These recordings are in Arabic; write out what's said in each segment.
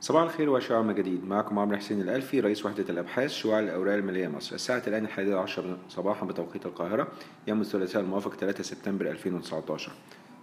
صباح الخير وشعاع جديد معكم عمرو حسين الألفي رئيس وحدة الأبحاث شعاع الأوراق المالية مصر. الساعة الآن الحادية عشر صباحا بتوقيت القاهرة يوم الثلاثاء الموافق 3 سبتمبر 2019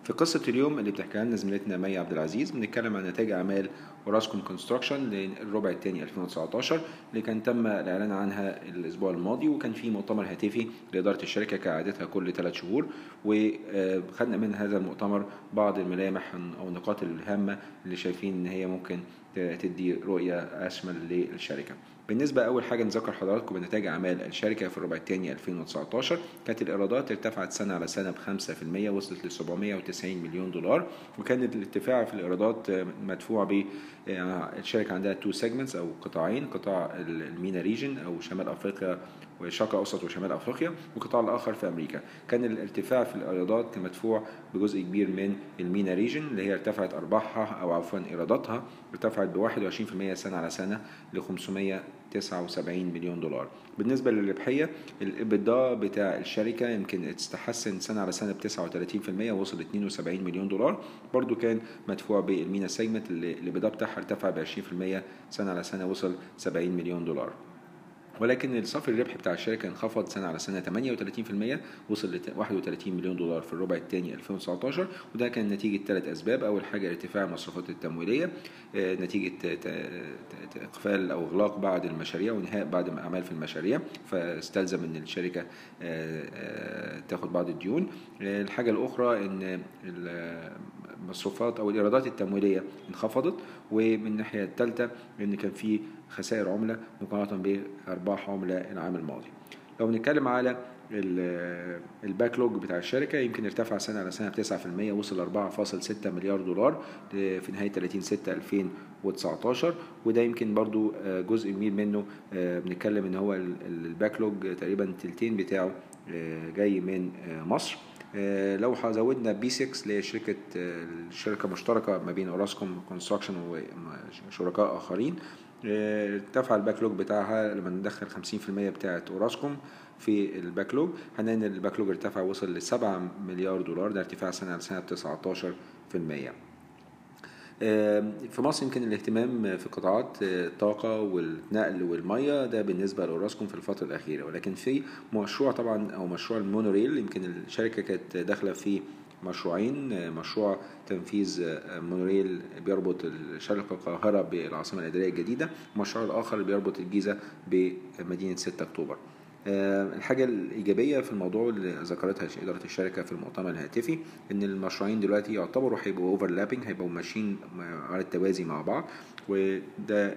في قصة اليوم اللي بتحكيها لنا زميلتنا مي عبد العزيز بنتكلم عن نتائج أعمال اوراسكوم كونستراكشن للربع الثاني 2019 اللي كان تم الإعلان عنها الأسبوع الماضي وكان في مؤتمر هاتفي لإدارة الشركة كعادتها كل ثلاث شهور وخدنا من هذا المؤتمر بعض الملامح أو النقاط الهامة اللي شايفين إن هي ممكن تدي رؤية أشمل للشركة. بالنسبة أول حاجة نذكر حضراتكم بنتائج أعمال الشركة في الربع الثاني 2019 كانت الإيرادات ارتفعت سنة على سنة ب 5% وصلت ل 790 مليون دولار. وكان الارتفاع في الإيرادات مدفوع ب الشركة عندها two segments أو قطاعين قطاع ال MENA region أو شمال أفريقيا والشرق الاوسط وشمال أفريقيا والقطاع الآخر في أمريكا. كان الارتفاع في الإيرادات كان مدفوع بجزء كبير من ال MENA region اللي هي ارتفعت أرباحها أو عفوا إيراداتها ارتفعت ب 21% سنة على سنة ل 579 مليون دولار. بالنسبة للربحية ال EBITDA بتاع الشركة يمكن اتحسن سنة على سنة ب 39% وصل 72 مليون دولار. برضو كان مدفوع بال MENA segment اللي ال EBITDA بتاعها ارتفع ب 20% سنة على سنة وصل 70 مليون دولار. ولكن الصافي الربح بتاع الشركة انخفض سنة على سنة 38% وصل ل 31 مليون دولار في الربع الثاني 2019 وده كان نتيجة ثلاث أسباب. أول حاجة ارتفاع المصروفات التمويلية نتيجة إقفال أو إغلاق بعض المشاريع ونهاية بعض الأعمال في المشاريع فاستلزم أن الشركة تاخد بعض الديون. الحاجة الأخرى أن المصروفات أو الإيرادات التمويلية انخفضت ومن الناحية الثالثه إن كان في خسائر عملة مقارنة بأرباح عملة العام الماضي. لو بنتكلم على ال backlog بتاع الشركة يمكن ارتفع سنة على سنة ب 9% وصل 4.6 مليار دولار في نهاية 30 6 2019 وده يمكن برضو جزء كبير منه بنتكلم إن هو ال backlog تقريبا تلتين بتاعه جاي من مصر. لو زودنا BESIX اللي هي شركة الشركة مشتركة ما بين أوراسكوم كونستراكشن وشركاء آخرين ارتفع ال backlog بتاعها لما ندخل 50% بتاعة أوراسكوم في ال backlog هنلاقي ان ال backlog ارتفع وصل ل 7 مليار دولار ده ارتفاع سنة على سنه 19% في مصر يمكن الاهتمام في قطاعات الطاقة والنقل والمية ده بالنسبة لأوراسكوم في الفترة الأخيرة. ولكن في مشروع طبعا أو مشروع المونوريل يمكن الشركة كانت داخلة في مشروعين مشروع تنفيذ مونوريل بيربط شرق القاهرة بالعاصمة الإدارية الجديدة المشروع الآخر بيربط الجيزة بمدينة 6 أكتوبر. الحاجة الإيجابية في الموضوع اللي ذكرتها إدارة الشركة في المؤتمر الهاتفي إن المشروعين دلوقتي يعتبروا هيبقوا overlapping هيبقوا ماشيين على التوازي مع بعض وده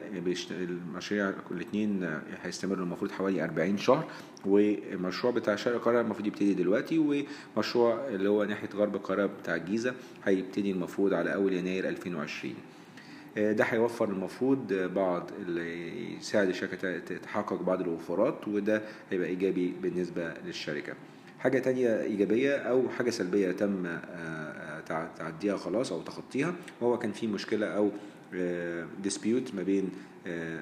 المشاريع الاثنين هيستمروا المفروض حوالي 40 شهر والمشروع بتاع شرق القاهرة المفروض يبتدي دلوقتي ومشروع اللي هو ناحية غرب القاهرة بتاع الجيزة هيبتدي المفروض على أول يناير 2020 ده هيوفر المفروض بعض اللي يساعد الشركة تحقق بعض الوفرات وده هيبقى إيجابي بالنسبة للشركة. حاجة تانية إيجابية أو حاجة سلبية تم تعديها خلاص أو تخطيها وهو كان في مشكلة أو dispute ما بين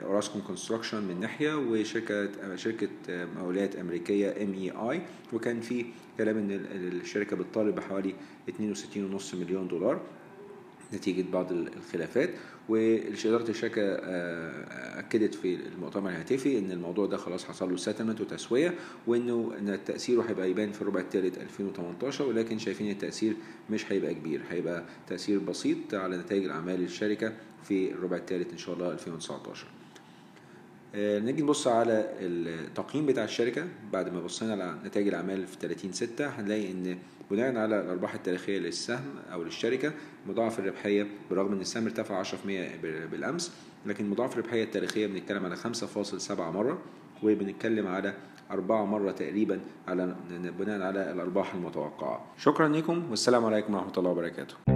اوراسكوم كونستراكشن من ناحية وشركة شركة مقاولات أمريكية ام اي اي وكان في كلام إن الشركة بتطالب بحوالي 62.5 مليون دولار. نتيجة بعض الخلافات وإدارة الشركة أكدت في المؤتمر الهاتفي إن الموضوع ده خلاص حصل له settlement وتسوية وإنه إن تأثيره هيبقى يبان في الربع الثالث 2018 ولكن شايفين التأثير مش هيبقى كبير هيبقى تأثير بسيط على نتائج الأعمال الشركة في الربع الثالث إن شاء الله 2019 نيجي نبص على التقييم بتاع الشركة. بعد ما بصينا على نتائج الأعمال في 30 6 هنلاقي إن بناء على الأرباح التاريخية للسهم أو للشركة مضاعف الربحية برغم إن السهم ارتفع 10% بالأمس لكن مضاعف الربحية التاريخية بنتكلم على 5.7 مرة وبنتكلم على أربعة مرة تقريبا على بناء على الأرباح المتوقعة. شكرا لكم والسلام عليكم ورحمة الله وبركاته.